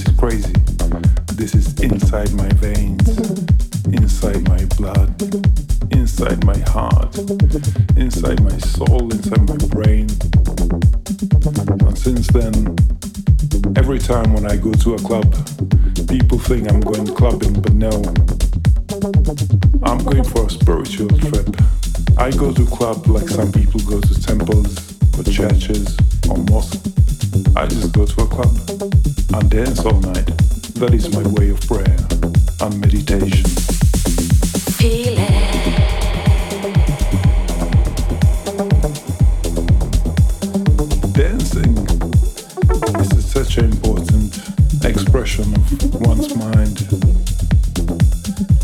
this is crazy. This is inside my veins, inside my blood, inside my heart, inside my soul, inside my brain. And since then, every time when I go to a club, people think I'm going clubbing, but no. I'm going for a spiritual trip. I go to club like some people go to temples or churches or mosques. I just go to a club and dance all night. That is my way of prayer and meditation. Feel. Dancing is such an important expression of one's mind,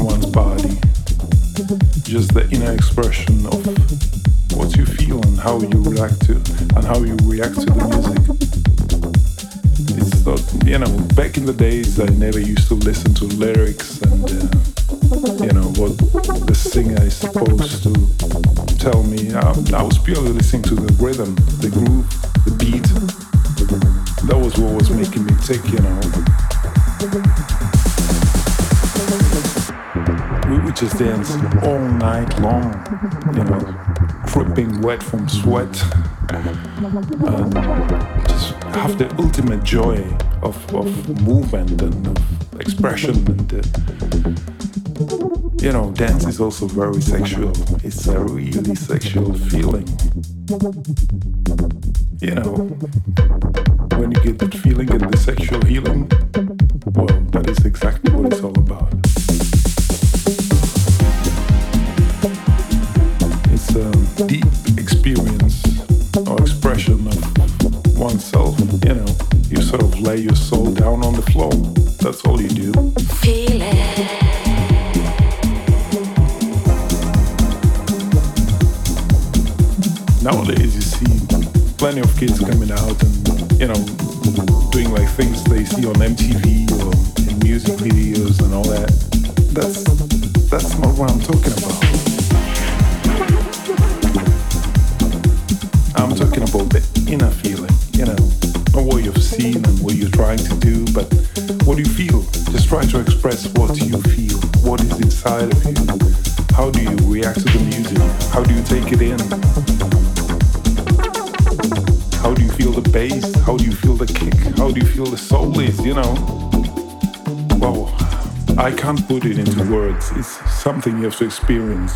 one's body. Just the inner expression of what you feel and how you react to and how you days I never used to listen to lyrics and uh, you know what the singer is supposed to tell me. I, I was purely listening to the rhythm, the groove, the beat. That was what was making me tick, you know. We would just dance all night long, you know, dripping wet from sweat, and just have the ultimate joy of, of movement and of expression. And uh, you know, dance is also very sexual. It's a really sexual feeling. You know, when you get that feeling and the sexual healing, It's something you have to experience.